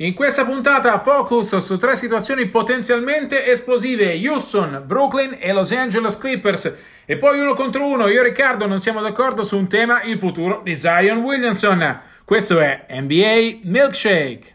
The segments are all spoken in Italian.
In questa puntata focus su tre situazioni potenzialmente esplosive, Houston, Brooklyn e Los Angeles Clippers. E poi uno contro uno, io e Riccardo non siamo d'accordo su un tema, il futuro di Zion Williamson. Questo è NBA Milkshake.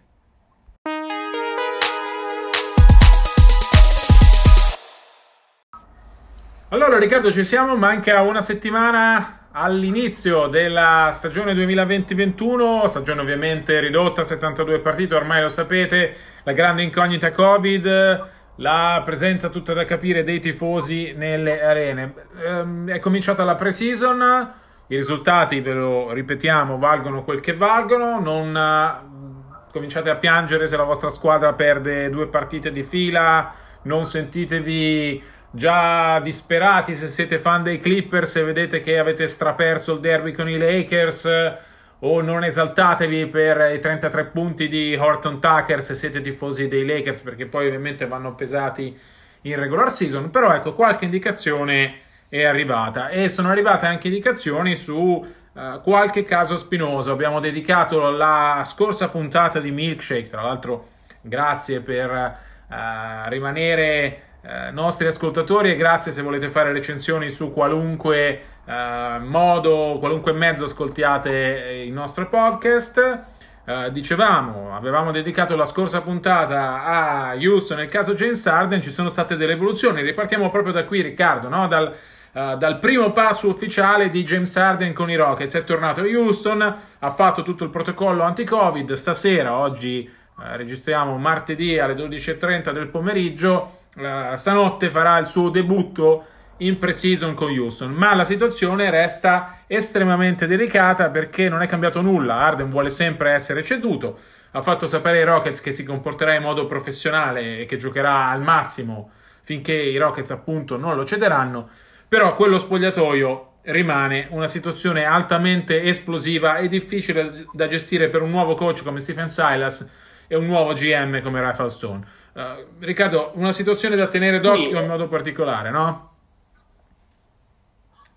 Allora Riccardo ci siamo, manca una settimana all'inizio della stagione 2020-21, stagione ovviamente ridotta a 72 partite, ormai lo sapete, la grande incognita Covid, la presenza tutta da capire dei tifosi nelle arene. Ehm, è cominciata la pre-season, i risultati, ve lo ripetiamo, valgono quel che valgono, non cominciate a piangere se la vostra squadra perde due partite di fila, non sentitevi già disperati se siete fan dei Clippers e vedete che avete straperso il derby con i Lakers o non esaltatevi per i 33 punti di Horton Tucker se siete tifosi dei Lakers perché poi ovviamente vanno pesati in regular season. Però ecco qualche indicazione è arrivata. E sono arrivate anche indicazioni su uh, qualche caso spinoso. Abbiamo dedicato la scorsa puntata di Milkshake tra l'altro grazie per uh, rimanere eh, nostri ascoltatori e grazie se volete fare recensioni su qualunque eh, modo, qualunque mezzo ascoltiate il nostro podcast. Eh, dicevamo, avevamo dedicato la scorsa puntata a Houston nel caso James Harden, ci sono state delle evoluzioni, ripartiamo proprio da qui Riccardo, no? dal, Uh, dal primo passo ufficiale di James Harden con i Rockets. È tornato a Houston, ha fatto tutto il protocollo anti-Covid. Stasera, oggi uh, registriamo martedì alle 12.30 del pomeriggio, stanotte farà il suo debutto in pre-season con Houston, ma la situazione resta estremamente delicata perché non è cambiato nulla. Arden vuole sempre essere ceduto, ha fatto sapere ai Rockets che si comporterà in modo professionale e che giocherà al massimo finché i Rockets appunto non lo cederanno, però quello spogliatoio rimane una situazione altamente esplosiva e difficile da gestire per un nuovo coach come Stephen Silas e un nuovo GM come Rafael Stone. Uh, Riccardo, una situazione da tenere d'occhio sì. in modo particolare, no?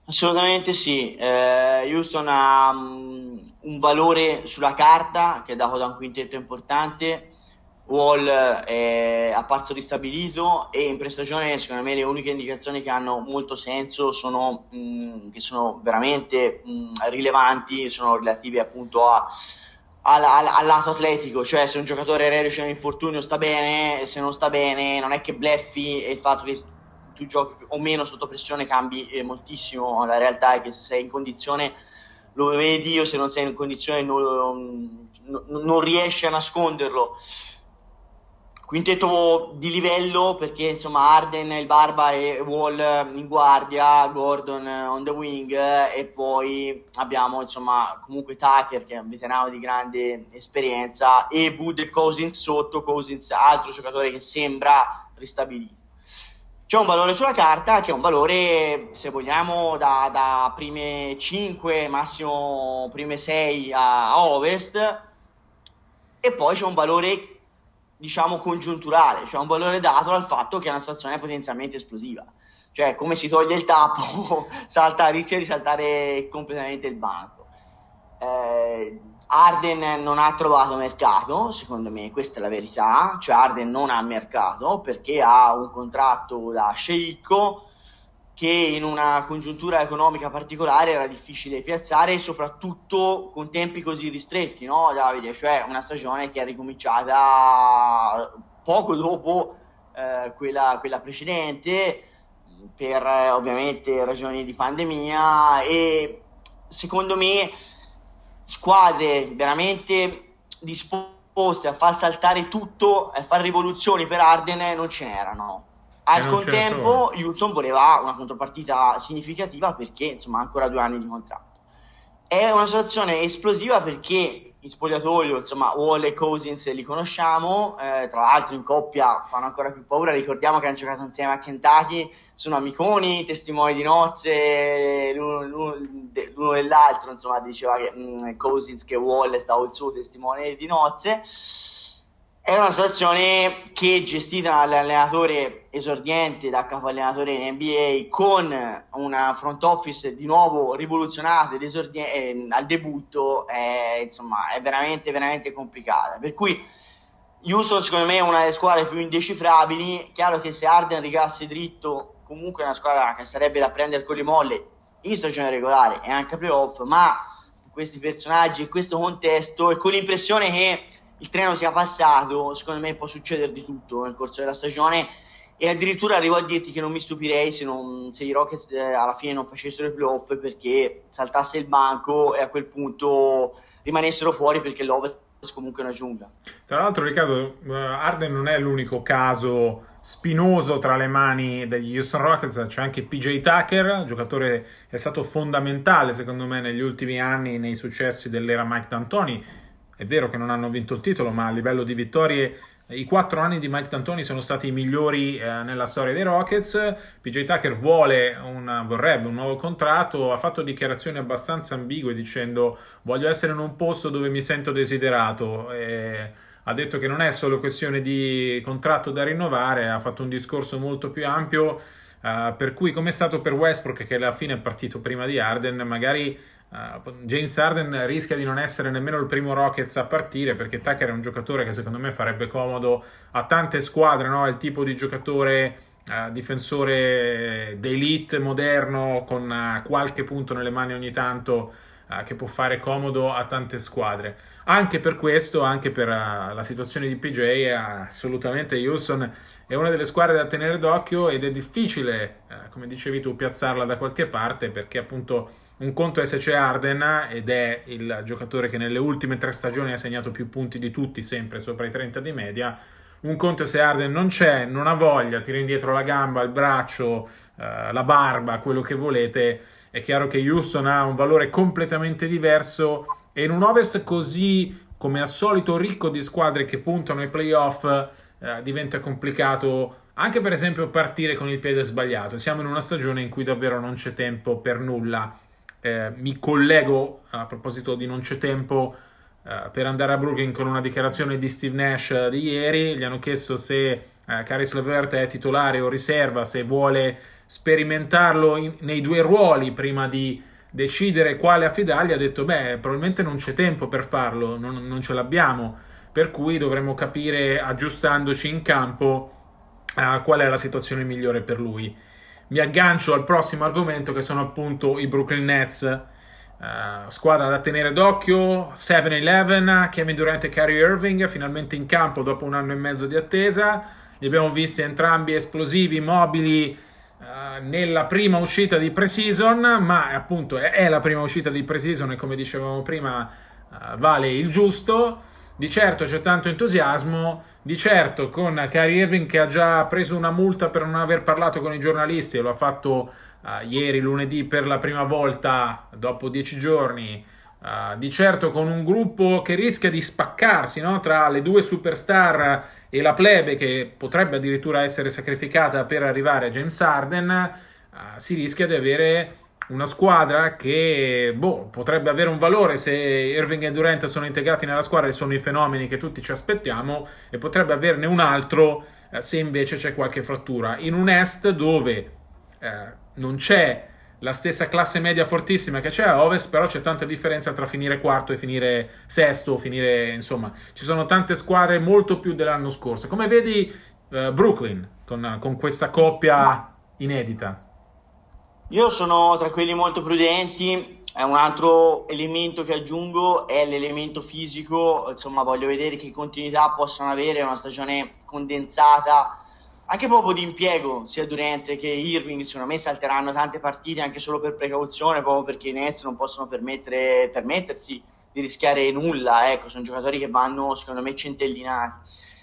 Assolutamente sì. Eh, Houston ha um, un valore sulla carta che è dato da un quintetto importante. Wall è apparso ristabilito e in prestagione secondo me le uniche indicazioni che hanno molto senso sono mh, mm, che sono veramente mh, mm, rilevanti sono relative appunto a al, al, al, lato atletico, cioè se un giocatore reduce un infortunio sta bene, se non sta bene non è che bleffi e il fatto che tu giochi o meno sotto pressione cambi eh, moltissimo, la realtà è che se sei in condizione lo vedi o se non sei in condizione non, non, non riesci a nasconderlo quintetto di livello perché insomma Arden, il Barba e Wall in guardia, Gordon on the wing e poi abbiamo insomma comunque Tucker che è un veterano di grande esperienza e Wood e Cousins sotto, Cousins altro giocatore che sembra ristabilito. C'è un valore sulla carta che è un valore, se vogliamo, da, da prime 5, massimo prime 6 a, a ovest e poi c'è un valore diciamo congiunturale, cioè un valore dato dal fatto che è una situazione potenzialmente esplosiva. Cioè, come si toglie il tappo, salta, rischia di saltare completamente il banco. Eh, Arden non ha trovato mercato, secondo me questa è la verità, cioè Arden non ha mercato perché ha un contratto da sceicco che in una congiuntura economica particolare era difficile piazzare, soprattutto con tempi così ristretti, no, Davide? Cioè una stagione che è ricominciata poco dopo eh, quella, quella, precedente, per ovviamente ragioni di pandemia, e secondo me squadre veramente disposte a far saltare tutto, a fare rivoluzioni per Arden non ce n'erano. Al contempo Houston voleva una contropartita significativa perché insomma ha ancora due anni di contratto. È una situazione esplosiva perché in spogliatoio, insomma, Wall e Cousins li conosciamo, eh, tra l'altro in coppia fanno ancora più paura, ricordiamo che hanno giocato insieme a Kentucky, sono amiconi, testimoni di nozze, l'uno, l'uno, l'uno dell'altro, insomma, diceva che mh, mm, Cousins che Wall è stato il suo testimone di nozze è una situazione che gestita dall'allenatore esordiente, da capo allenatore in NBA, con una front office di nuovo rivoluzionata eh, al debutto, è, insomma, è veramente, veramente complicata. Per cui Houston, secondo me, è una delle squadre più indecifrabili. Chiaro che se Arden rigasse dritto, comunque è una squadra che sarebbe da prendere con le molle in stagione regolare e anche playoff, ma questi personaggi e questo contesto e con l'impressione che il treno sia passato, secondo me può succedere di tutto nel corso della stagione. E addirittura arrivo a dirti che non mi stupirei se, non, se i Rockets eh, alla fine non facessero i playoff perché saltasse il banco e a quel punto rimanessero fuori perché l'Ovest comunque è una giungla. Tra l'altro Riccardo, uh, Arden non è l'unico caso spinoso tra le mani degli Houston Rockets, c'è anche PJ Tucker, giocatore che è stato fondamentale secondo me negli ultimi anni nei successi dell'era Mike D'Antoni è vero che non hanno vinto il titolo, ma a livello di vittorie i quattro anni di Mike D'Antoni sono stati i migliori eh, nella storia dei Rockets. PJ Tucker un, vorrebbe un nuovo contratto, ha fatto dichiarazioni abbastanza ambigue dicendo voglio essere in un posto dove mi sento desiderato. E ha detto che non è solo questione di contratto da rinnovare, ha fatto un discorso molto più ampio. Uh, per cui, come è stato per Westbrook, che alla fine è partito prima di Arden, magari Uh, James Harden rischia di non essere nemmeno il primo Rockets a partire perché Tucker è un giocatore che secondo me farebbe comodo a tante squadre, no? è il tipo di giocatore uh, difensore d'elite moderno con uh, qualche punto nelle mani ogni tanto che può fare comodo a tante squadre. Anche per questo, anche per la situazione di PJ, assolutamente Houston è una delle squadre da tenere d'occhio ed è difficile, come dicevi tu, piazzarla da qualche parte perché appunto un conto è se c'è Arden ed è il giocatore che nelle ultime tre stagioni ha segnato più punti di tutti, sempre sopra i 30 di media. Un conto è se Arden non c'è, non ha voglia, tira indietro la gamba, il braccio, eh, la barba, quello che volete. È chiaro che Houston ha un valore completamente diverso e in un Ovest così come al solito ricco di squadre che puntano ai playoff eh, diventa complicato anche per esempio partire con il piede sbagliato. Siamo in una stagione in cui davvero non c'è tempo per nulla eh, mi collego a proposito di non c'è tempo eh, per andare a Brooklyn con una dichiarazione di Steve Nash eh, di ieri. Gli hanno chiesto se eh, Caris Levert è titolare o riserva, se vuole sperimentarlo in, nei due ruoli prima di decidere quale affidargli. Ha detto: Beh, probabilmente non c'è tempo per farlo, non, non ce l'abbiamo. Per cui dovremo capire, aggiustandoci in campo, uh, qual è la situazione migliore per lui mi aggancio al prossimo argomento che sono appunto i Brooklyn Nets. Uh, squadra da tenere d'occhio 7-11 Kevin Durant e Kyrie Irving finalmente in campo dopo un anno e mezzo di attesa li abbiamo visti entrambi esplosivi, mobili uh, nella prima uscita di pre-season ma appunto è, è, la prima uscita di pre-season e come dicevamo prima uh, vale il giusto di certo c'è tanto entusiasmo di certo, con Kyrie Irving che ha già preso una multa per non aver parlato con i giornalisti e lo ha fatto uh, ieri, lunedì, per la prima volta dopo dieci giorni. Uh, di certo con un gruppo che rischia di spaccarsi no? tra le due superstar e la plebe che potrebbe addirittura essere sacrificata per arrivare a James Harden, uh, si rischia di avere una squadra che boh, potrebbe avere un valore se Irving e Durant sono integrati nella squadra e sono i fenomeni che tutti ci aspettiamo e potrebbe averne un altro eh, se invece c'è qualche frattura. In un est dove eh, non c'è la stessa classe media fortissima che c'è a ovest però c'è tanta differenza tra finire quarto e finire sesto finire insomma ci sono tante squadre molto più dell'anno scorso. Come vedi eh, Brooklyn con, con questa coppia inedita io sono tra quelli molto prudenti, un altro elemento che aggiungo è l'elemento fisico, insomma voglio vedere che continuità possono avere una stagione condensata, anche proprio di impiego, sia Durante che Irving, secondo me salteranno tante partite anche solo per precauzione, proprio perché i Nets non possono permettersi di rischiare nulla, ecco, sono giocatori che vanno secondo me centellinati.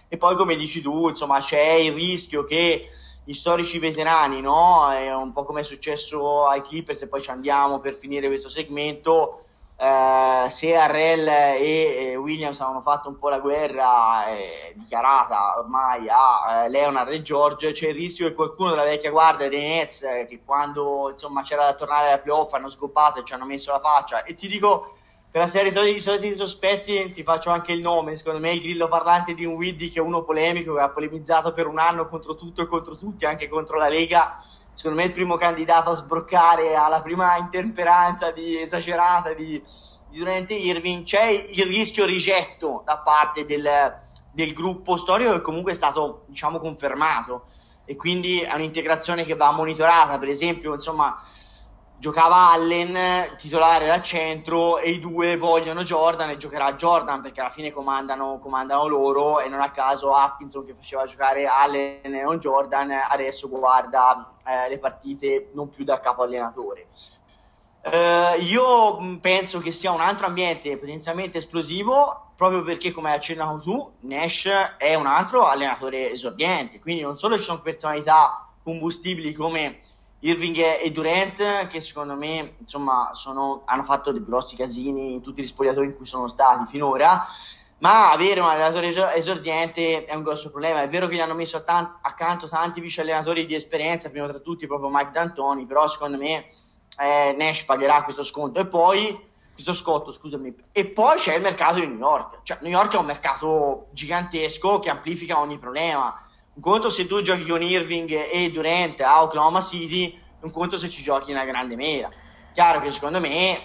E poi come dici tu, insomma, c'è il rischio che gli storici veterani, no? È un po' come è successo ai Clippers e poi ci andiamo per finire questo segmento. Eh, se Arrel e, Williams hanno fatto un po' la guerra eh, dichiarata ormai a eh, Leonard e George, c'è il rischio che qualcuno della vecchia guardia dei Nets, eh, che quando insomma c'era da tornare alla playoff hanno scopato e ci hanno messo la faccia. E ti dico, per la serie di soliti sospetti ti faccio anche il nome, secondo me il grillo parlante di un Widdy che è uno polemico, che ha polemizzato per un anno contro tutto e contro tutti, anche contro la Lega secondo me il primo candidato a sbroccare alla prima intemperanza di esagerata di, di Durante Irving. C'è il rischio rigetto da parte del, del gruppo storico che comunque è stato diciamo confermato. E quindi è un'integrazione che va monitorata. Per esempio insomma giocava Allen titolare da centro e i due vogliono Jordan e giocherà Jordan perché alla fine comandano, comandano loro e non a caso Atkinson che faceva giocare Allen e non Jordan adesso guarda eh, le partite non più da capo allenatore. Eh, io penso che sia un altro ambiente potenzialmente esplosivo proprio perché come hai accennato tu Nash è un altro allenatore esordiente quindi non solo ci sono personalità combustibili come Irving e Durant che secondo me insomma sono, hanno fatto dei grossi casini in tutti gli spogliatori in cui sono stati finora. Ma avere un allenatore esordiente è un grosso problema. È vero che gli hanno messo tant- accanto tanti vice allenatori di esperienza prima tra tutti proprio Mike D'Antoni però secondo me eh, Nash pagherà questo sconto. E poi questo scotto scusami e poi c'è il mercato di New York. Cioè New York è un mercato gigantesco che amplifica ogni problema conto se tu giochi con Irving e Durant a Oklahoma City, un conto se ci giochi nella grande mela. Chiaro che secondo me,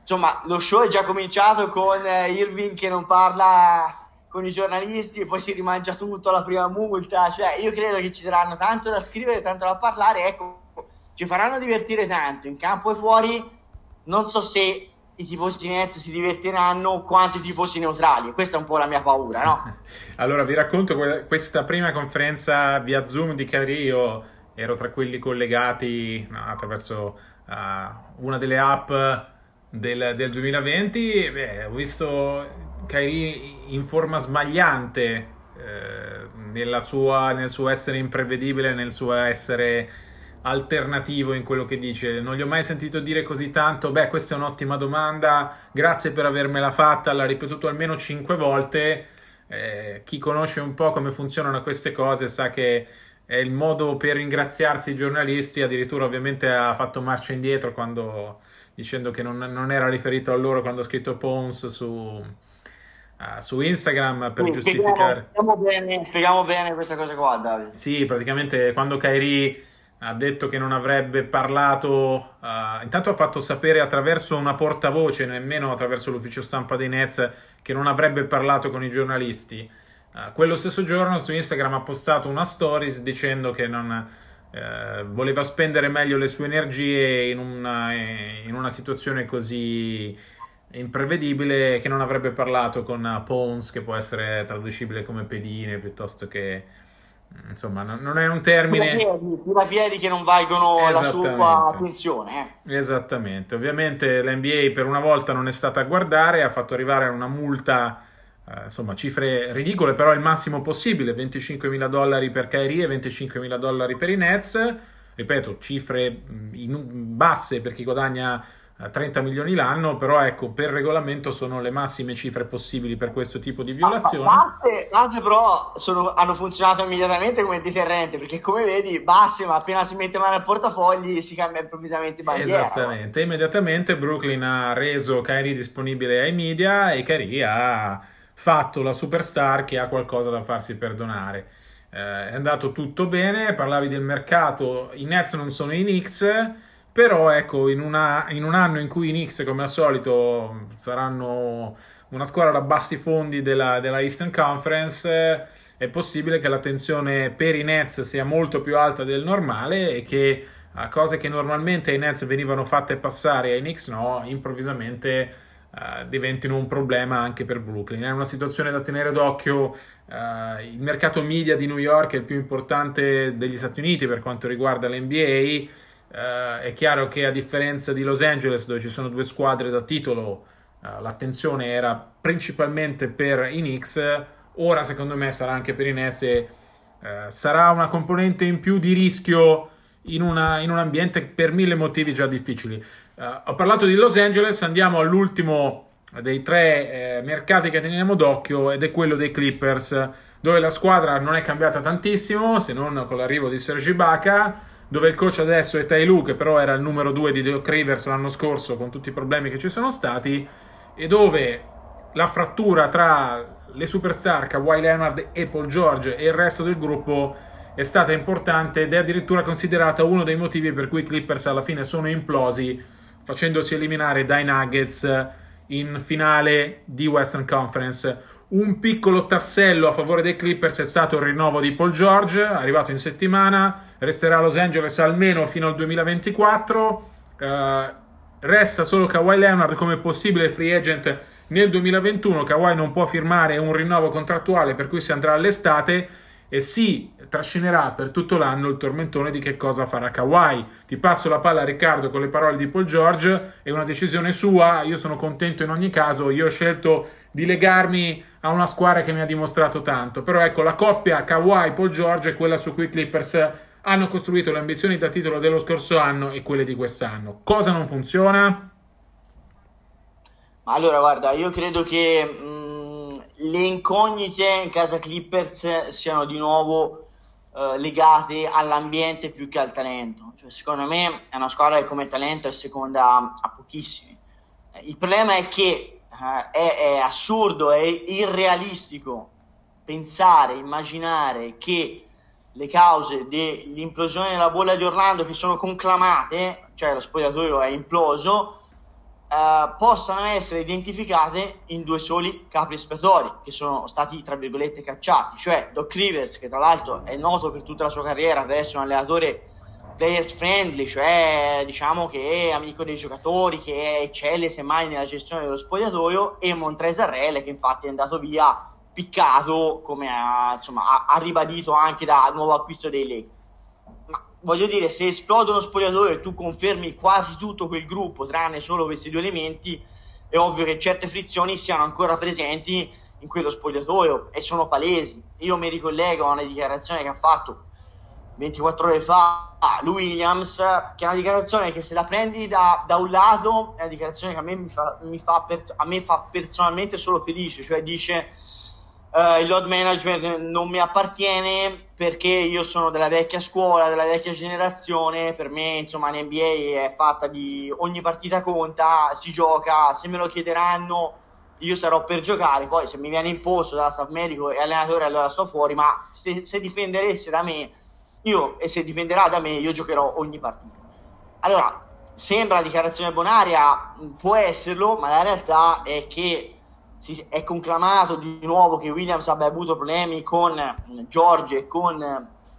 insomma, lo show è già cominciato con eh, Irving che non parla con i giornalisti e poi si rimangia tutto alla prima multa. Cioè, io credo che ci daranno tanto da scrivere, tanto da parlare. Ecco, ci faranno divertire tanto in campo e fuori. Non so se i tifosi Nets si divertiranno quanto i tifosi neutrali. Questa è un po' la mia paura, no? allora, vi racconto questa prima conferenza via Zoom di Kyrie. Io ero tra quelli collegati no, attraverso uh, una delle app del, del 2020. Beh, ho visto Kyrie in forma sbagliante eh, sua, nel suo essere imprevedibile, nel suo essere alternativo in quello che dice. Non gli ho mai sentito dire così tanto. Beh, questa è un'ottima domanda. Grazie per avermela fatta. L'ha ripetuto almeno cinque volte. Eh, chi conosce un po' come funzionano queste cose sa che è il modo per ringraziarsi i giornalisti. Addirittura, ovviamente, ha fatto marcia indietro quando, dicendo che non, non era riferito a loro quando ha scritto Pons su. Uh, su Instagram per sì, giustificare. Spieghiamo bene, spieghiamo bene questa cosa qua, Davide. Sì, praticamente quando Kairi ha detto che non avrebbe parlato, uh, intanto ha fatto sapere attraverso una portavoce, nemmeno attraverso l'ufficio stampa dei Nets, che non avrebbe parlato con i giornalisti. Uh, quello stesso giorno su Instagram ha postato una stories dicendo che non, uh, voleva spendere meglio le sue energie in una, in una situazione così imprevedibile che non avrebbe parlato con Pons, che può essere traducibile come pedine piuttosto che insomma, non è un termine. Tira piedi che non valgono la sua attenzione. Eh. Esattamente. Ovviamente l'NBA per una volta non è stata a guardare, ha fatto arrivare una multa. Eh, insomma, cifre ridicole, però il massimo possibile: 25 mila dollari per Kyrie e 25 mila dollari per i Nets. Ripeto, cifre in, basse per chi guadagna 30 milioni l'anno, però ecco, per regolamento sono le massime cifre possibili per questo tipo di violazione. Basse, basse però sono, hanno funzionato immediatamente come deterrente, perché come vedi, basse, ma appena si mette mano al portafogli si cambia improvvisamente bandiera. Esattamente, immediatamente Brooklyn ha reso Kyrie disponibile ai media e Kyrie ha fatto la superstar che ha qualcosa da farsi perdonare. Eh, è andato tutto bene, parlavi del mercato, i Nets non sono i Knicks, però ecco, in, una, in, un anno in cui i Knicks, come al solito, saranno una squadra da bassi fondi della, della Eastern Conference, è possibile che la tensione per i Nets sia molto più alta del normale e che a cose che normalmente ai Nets venivano fatte passare ai Knicks no, improvvisamente uh, diventino un problema anche per Brooklyn. È una situazione da tenere d'occhio. Uh, il mercato media di New York è il più importante degli Stati Uniti per quanto riguarda l'NBA Uh, è chiaro che a differenza di Los Angeles, dove ci sono due squadre da titolo, uh, l'attenzione era principalmente per i Knicks, ora secondo me sarà anche per i Nets e uh, sarà una componente in più di rischio in, una, in un ambiente per mille motivi già difficili. Ho parlato di Los Angeles, andiamo all'ultimo dei tre eh, mercati che teniamo d'occhio ed è quello dei Clippers, dove la squadra non è cambiata tantissimo, se non con l'arrivo di Sergi Ibaka, dove il coach adesso è Tai Lu, che però era il numero due di Doc Rivers l'anno scorso con tutti i problemi che ci sono stati, e dove la frattura tra le superstar Kawhi Leonard e Paul George e il resto del gruppo è stata importante ed è addirittura considerata uno dei motivi per cui i Clippers alla fine sono implosi facendosi eliminare dai Nuggets in finale di Western Conference. Un piccolo tassello a favore dei Clippers è stato il rinnovo di Paul George, arrivato in settimana, resterà a Los Angeles almeno fino al 2024. Uh, eh, resta solo Kawhi Leonard come possibile free agent nel 2021. Kawhi non può firmare un rinnovo contrattuale per cui si andrà all'estate e si trascinerà per tutto l'anno il tormentone di che cosa farà Kawhi. Ti passo la palla Riccardo con le parole di Paul George, è una decisione sua, io sono contento in ogni caso, io ho scelto di legarmi a una squadra che mi ha dimostrato tanto, però ecco la coppia Kawhi-Paul George è quella su cui i Clippers hanno costruito le ambizioni da titolo dello scorso anno e quelle di quest'anno. Cosa non funziona? Allora, guarda, io credo che mh, le incognite in casa Clippers siano di nuovo eh, legate all'ambiente più che al talento. Cioè, secondo me è una squadra che come talento è seconda a pochissimi. Il problema è che è, è assurdo, è irrealistico pensare, immaginare che le cause dell'implosione della bolla di Orlando che sono conclamate, cioè lo spogliatoio è imploso, eh, possano essere identificate in due soli capi espiatori che sono stati tra virgolette cacciati, cioè Doc Rivers che tra l'altro è noto per tutta la sua carriera per essere un allenatore players friendly, cioè diciamo che è amico dei giocatori, che eccelle semmai nella gestione dello spogliatoio e Montrese Arrelle che infatti è andato via piccato come ha, insomma, ha, ribadito anche da nuovo acquisto dei Lakers voglio dire, se esplode uno spogliatoio e tu confermi quasi tutto quel gruppo, tranne solo questi due elementi, è ovvio che certe frizioni siano ancora presenti in quello spogliatoio e sono palesi. Io mi ricollego a una dichiarazione che ha fatto 24 ore fa Lou Williams, che è una dichiarazione che se la prendi da, da un lato è una dichiarazione che a me, mi fa, mi fa per, me fa personalmente solo felice, cioè dice uh, il load management non mi appartiene perché io sono della vecchia scuola, della vecchia generazione, per me insomma l'NBA è fatta di ogni partita conta, si gioca, se me lo chiederanno io sarò per giocare, poi se mi viene imposto da staff medico e allenatore allora sto fuori, ma se, se dipenderesse da me, io e se dipenderà da me, io giocherò ogni partita. Allora, sembra dichiarazione bonaria, può esserlo, ma la realtà è che si è conclamato di nuovo che Williams abbia avuto problemi con George e con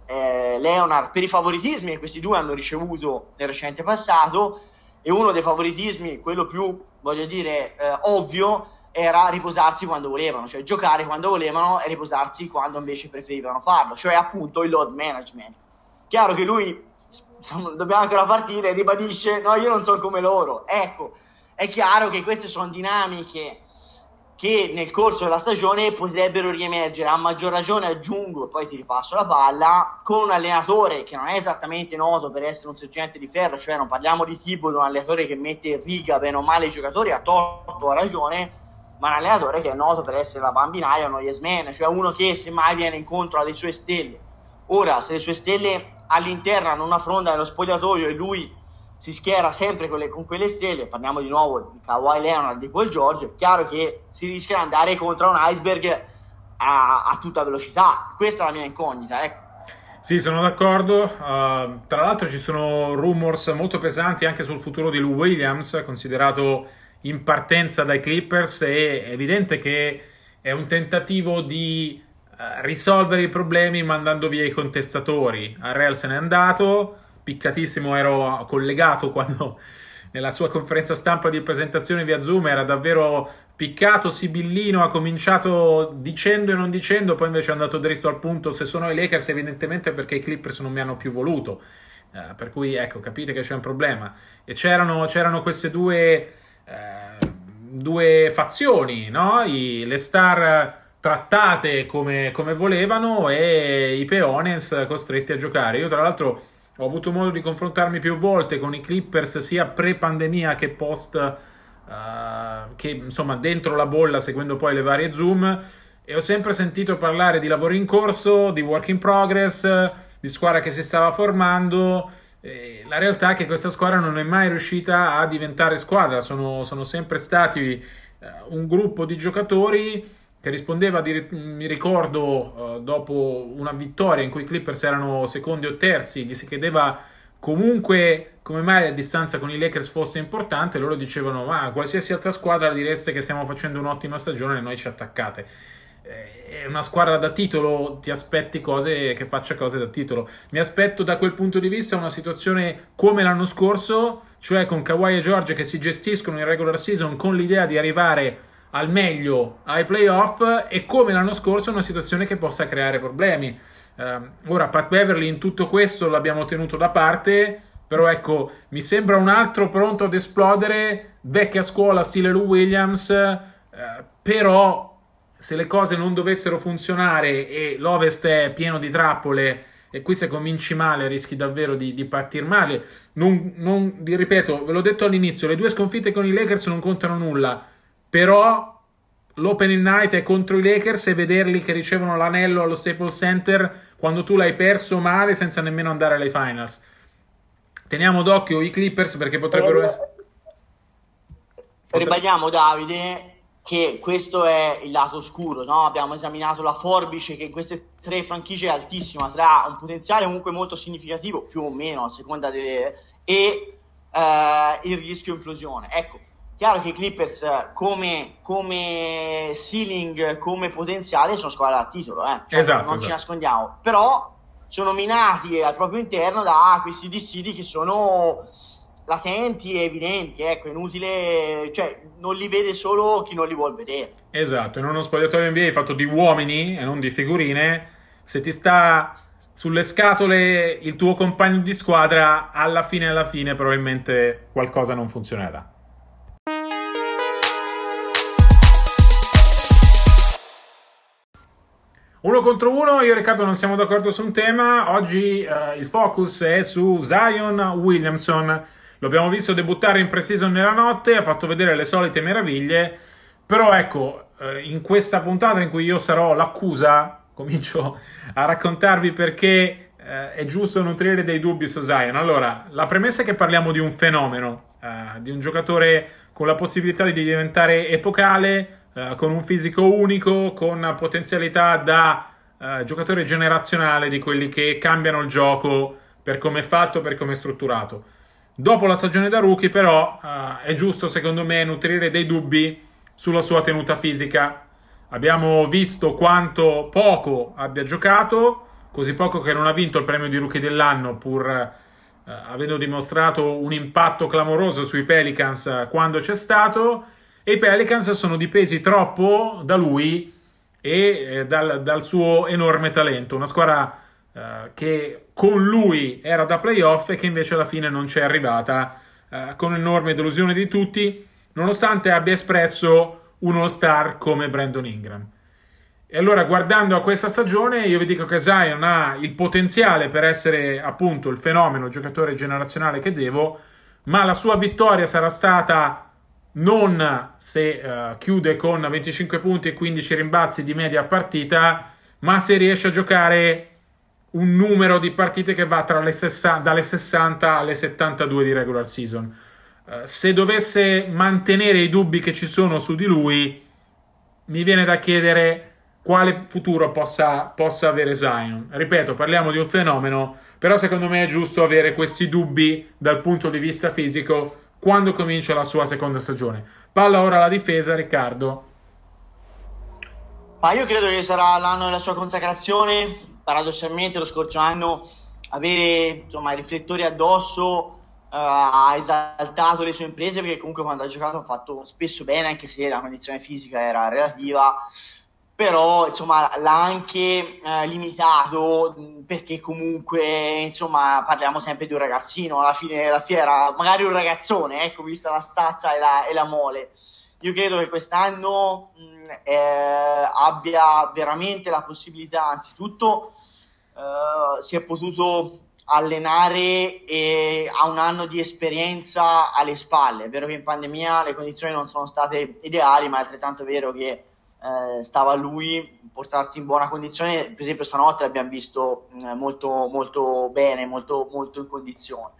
eh, Leonard per i favoritismi che questi due hanno ricevuto nel recente passato e uno dei favoritismi, quello più, voglio dire, eh, ovvio, era riposarsi quando volevano, cioè giocare quando volevano e riposarsi quando invece preferivano farlo, cioè appunto il load management. Chiaro che lui, dobbiamo ancora partire, ribadisce, no, io non sono come loro. Ecco, è chiaro che queste sono dinamiche che nel corso della stagione potrebbero riemergere. A maggior ragione aggiungo, poi ti ripasso la palla, con un allenatore che non è esattamente noto per essere un sergente di ferro, cioè non parliamo di tipo di un allenatore che mette in riga bene o male i giocatori a torto o a ragione, ma un allenatore che è noto per essere la bambinaia, uno yes man, cioè uno che semmai viene incontro alle sue stelle. Ora, se le sue stelle all'interno hanno una fronda nello spogliatoio e lui si schiera sempre con, le, con, quelle stelle, parliamo di nuovo di Kawhi Leonard, di Paul George, è chiaro che si rischia di andare contro un iceberg a, a tutta velocità. Questa è la mia incognita, ecco. Sì, sono d'accordo. Uh, tra l'altro ci sono rumors molto pesanti anche sul futuro di Lou Williams, considerato in partenza dai Clippers. È evidente che è un tentativo di uh, risolvere i problemi mandando via i contestatori. Arrel se n'è andato, piccatissimo, ero collegato quando nella sua conferenza stampa di presentazione via Zoom era davvero piccato, sibillino, ha cominciato dicendo e non dicendo, poi invece è andato dritto al punto, se sono i Lakers evidentemente perché i Clippers non mi hanno più voluto, eh, per cui ecco, capite che c'è un problema. E c'erano, c'erano queste due... Eh, due fazioni, no? I, le star trattate come, come, volevano e i peones costretti a giocare. Io tra l'altro ho avuto modo di confrontarmi più volte con i Clippers sia pre-pandemia che post, uh, che insomma dentro la bolla seguendo poi le varie Zoom e ho sempre sentito parlare di lavoro in corso, di work in progress, di squadra che si stava formando. La realtà è che questa squadra non è mai riuscita a diventare squadra, sono, sono sempre stati uh, un gruppo di giocatori che rispondeva, di, mi ricordo, uh, dopo una vittoria in cui i Clippers erano secondi o terzi, gli si chiedeva comunque come mai la distanza con i Lakers fosse importante, loro dicevano ma qualsiasi altra squadra direste che stiamo facendo un'ottima stagione e noi ci attaccate. Eh, è una squadra da titolo, ti aspetti cose che faccia cose da titolo. Mi aspetto da quel punto di vista una situazione come l'anno scorso, cioè con Kawhi e George che si gestiscono in regular season con l'idea di arrivare al meglio ai playoff e come l'anno scorso una situazione che possa creare problemi. Uh, ora Pat Beverly in tutto questo l'abbiamo tenuto da parte, però ecco, mi sembra un altro pronto ad esplodere, vecchia scuola stile Lou Williams, uh, però se le cose non dovessero funzionare e l'Ovest è pieno di trappole e qui se cominci male rischi davvero di, di partire male. Non, non, ripeto, ve l'ho detto all'inizio, le due sconfitte con i Lakers non contano nulla, però l'opening night è contro i Lakers e vederli che ricevono l'anello allo Staples Center quando tu l'hai perso male senza nemmeno andare alle finals. Teniamo d'occhio i Clippers perché potrebbero essere... Ribadiamo Davide che questo è il lato oscuro, no? abbiamo esaminato la forbice che in queste tre franchigie è altissima, tra un potenziale comunque molto significativo, più o meno a seconda delle... e eh, il rischio implosione. Ecco, chiaro che i Clippers come, come ceiling, come potenziale sono squadra a titolo, eh? cioè, esatto, non esatto. ci nascondiamo, però sono minati al proprio interno da questi dissidi che sono latenti e evidenti, ecco, inutile, cioè non li vede solo chi non li vuol vedere. Esatto, in uno spogliatoio NBA fatto di uomini e non di figurine, se ti sta sulle scatole il tuo compagno di squadra, alla fine alla fine probabilmente qualcosa non funzionerà. Uno contro uno, io e Riccardo non siamo d'accordo su un tema. Oggi eh, il focus è su Zion Williamson lo abbiamo visto debuttare in pre-season nella notte, ha fatto vedere le solite meraviglie, però ecco, eh, in questa puntata in cui io sarò l'accusa, comincio a raccontarvi perché eh, è giusto nutrire dei dubbi su Zion. Allora, la premessa è che parliamo di un fenomeno, eh, di un giocatore con la possibilità di diventare epocale, con un fisico unico, con potenzialità da eh, giocatore generazionale di quelli che cambiano il gioco per come è fatto, per come è strutturato. Dopo la stagione da rookie, però, uh, è giusto secondo me nutrire dei dubbi sulla sua tenuta fisica. Abbiamo visto quanto poco abbia giocato, così poco che non ha vinto il premio di rookie dell'anno, pur uh, avendo dimostrato un impatto clamoroso sui Pelicans uh, quando c'è stato. E i Pelicans sono dipesi troppo da lui e eh, dal, dal suo enorme talento. Una squadra uh, che con lui era da playoff e che invece alla fine non c'è arrivata uh, con enorme delusione di tutti, nonostante abbia espresso uno star come Brandon Ingram. E allora guardando a questa stagione io vi dico che Zion ha il potenziale per essere appunto il fenomeno, il giocatore generazionale che devo, ma la sua vittoria sarà stata non se uh, chiude con 25 punti e 15 rimbalzi di media partita, ma se riesce a giocare un numero di partite che va le 60, dalle 60 alle 72 di regular season. Uh, se dovesse mantenere i dubbi che ci sono su di lui, mi viene da chiedere quale futuro possa, possa avere Zion. Ripeto, parliamo di un fenomeno, però secondo me è giusto avere questi dubbi dal punto di vista fisico quando comincia la sua seconda stagione. Palla ora alla difesa, Riccardo. Ma io credo che sarà l'anno della sua consacrazione paradossalmente lo scorso anno avere insomma, i riflettori addosso uh, ha esaltato le sue imprese perché comunque quando ha giocato ha fatto spesso bene anche se la condizione fisica era relativa però insomma l'ha anche uh, limitato perché comunque insomma parliamo sempre di un ragazzino alla fine la fiera magari un ragazzone ecco vista la stazza e la, e la mole io credo che quest'anno mh, eh, abbia veramente la possibilità, anzitutto eh, si è potuto allenare e ha un anno di esperienza alle spalle. È vero che in pandemia le condizioni non sono state ideali, ma è altrettanto vero che eh, stava a lui portarsi in buona condizione. Per esempio, stanotte l'abbiamo visto eh, molto, molto bene, molto, molto in condizione.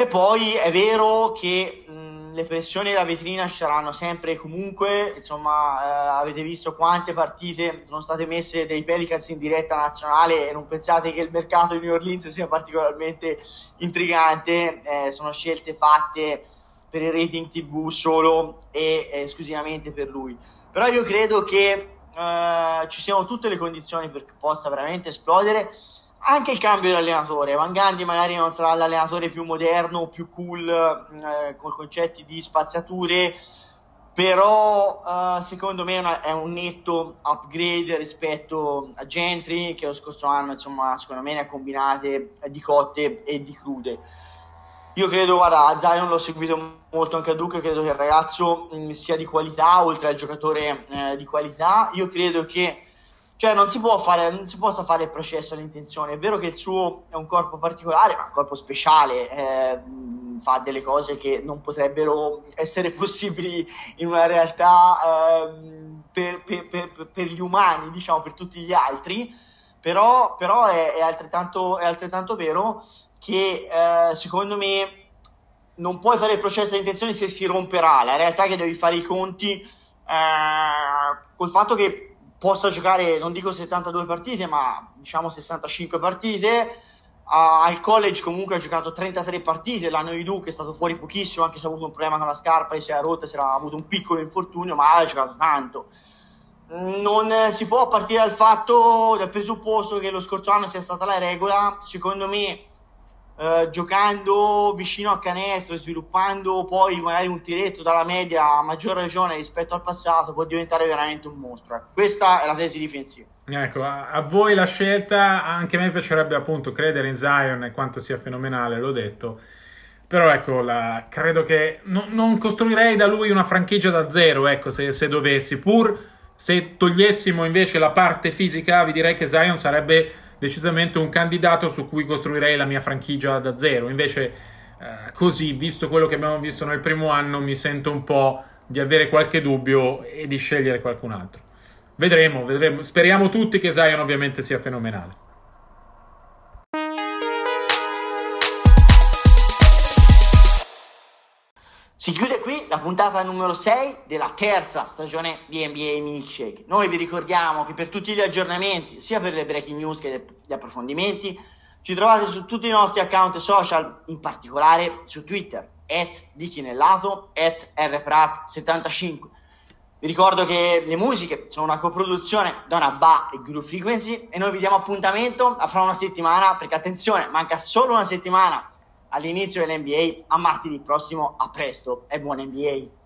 E poi è vero che mh, le pressioni della vetrina ci saranno sempre e comunque, insomma, eh, avete visto quante partite sono state messe dai Pelicans in diretta nazionale e non pensate che il mercato di New Orleans sia particolarmente intrigante, eh, sono scelte fatte per il rating TV solo e eh, esclusivamente per lui. Però io credo che eh, ci siano tutte le condizioni perché possa veramente esplodere anche il cambio di allenatore. Van Gandhi magari non sarà l'allenatore più moderno, più cool, eh, con concetti di spaziature, però eh, secondo me è, un netto upgrade rispetto a Gentry, che lo scorso anno, insomma, secondo me ne ha combinate di cotte e di crude. Io credo, guarda, Zion l'ho seguito molto anche a Duca, credo che il ragazzo mh, mm, sia di qualità, oltre al giocatore eh, di qualità. Io credo che cioè non si, può fare, non si possa fare il processo all'intenzione. È vero che il suo è un corpo particolare, ma un corpo speciale, eh, fa delle cose che non potrebbero essere possibili in una realtà eh, per, per, per, per, gli umani, diciamo, per tutti gli altri. Però, però è, è, altrettanto, è, altrettanto, vero che eh, secondo me non puoi fare il processo all'intenzione se si romperà. La realtà è che devi fare i conti eh, col fatto che possa giocare, non dico 72 partite, ma diciamo 65 partite. Uh, al college comunque ha giocato 33 partite, l'anno di Duke è stato fuori pochissimo, anche se ha avuto un problema con la scarpa, si era rotta, si era avuto un piccolo infortunio, ma ha giocato tanto. Non si può partire dal fatto, dal presupposto che lo scorso anno sia stata la regola, secondo me eh, giocando vicino al canestro sviluppando poi magari un tiretto dalla media a maggior ragione rispetto al passato può diventare veramente un mostro. Ecco. Questa è la tesi difensiva. Ecco, a, a voi la scelta, anche a me piacerebbe appunto credere in Zion e quanto sia fenomenale, l'ho detto. Però ecco, la, credo che no, non costruirei da lui una franchigia da zero, ecco, se, se dovessi. Pur se togliessimo invece la parte fisica, vi direi che Zion sarebbe decisamente un candidato su cui costruirei la mia franchigia da zero. Invece, eh, così, visto quello che abbiamo visto nel primo anno, mi sento un po' di avere qualche dubbio e di scegliere qualcun altro. Vedremo, vedremo. Speriamo tutti che Zion ovviamente sia fenomenale. Si chiude puntata numero 6 della terza stagione di NBA Milkshake. Noi vi ricordiamo che per tutti gli aggiornamenti, sia per le breaking news che gli approfondimenti, ci trovate su tutti i nostri account social, in particolare su Twitter, at dichinellato, at rprat75. Vi ricordo che le musiche sono una coproduzione da una Ba e Guru Frequency e noi vi diamo appuntamento a fra una settimana, perché attenzione, manca solo una settimana all'inizio dell'NBA. A martedì prossimo, a presto e buon NBA.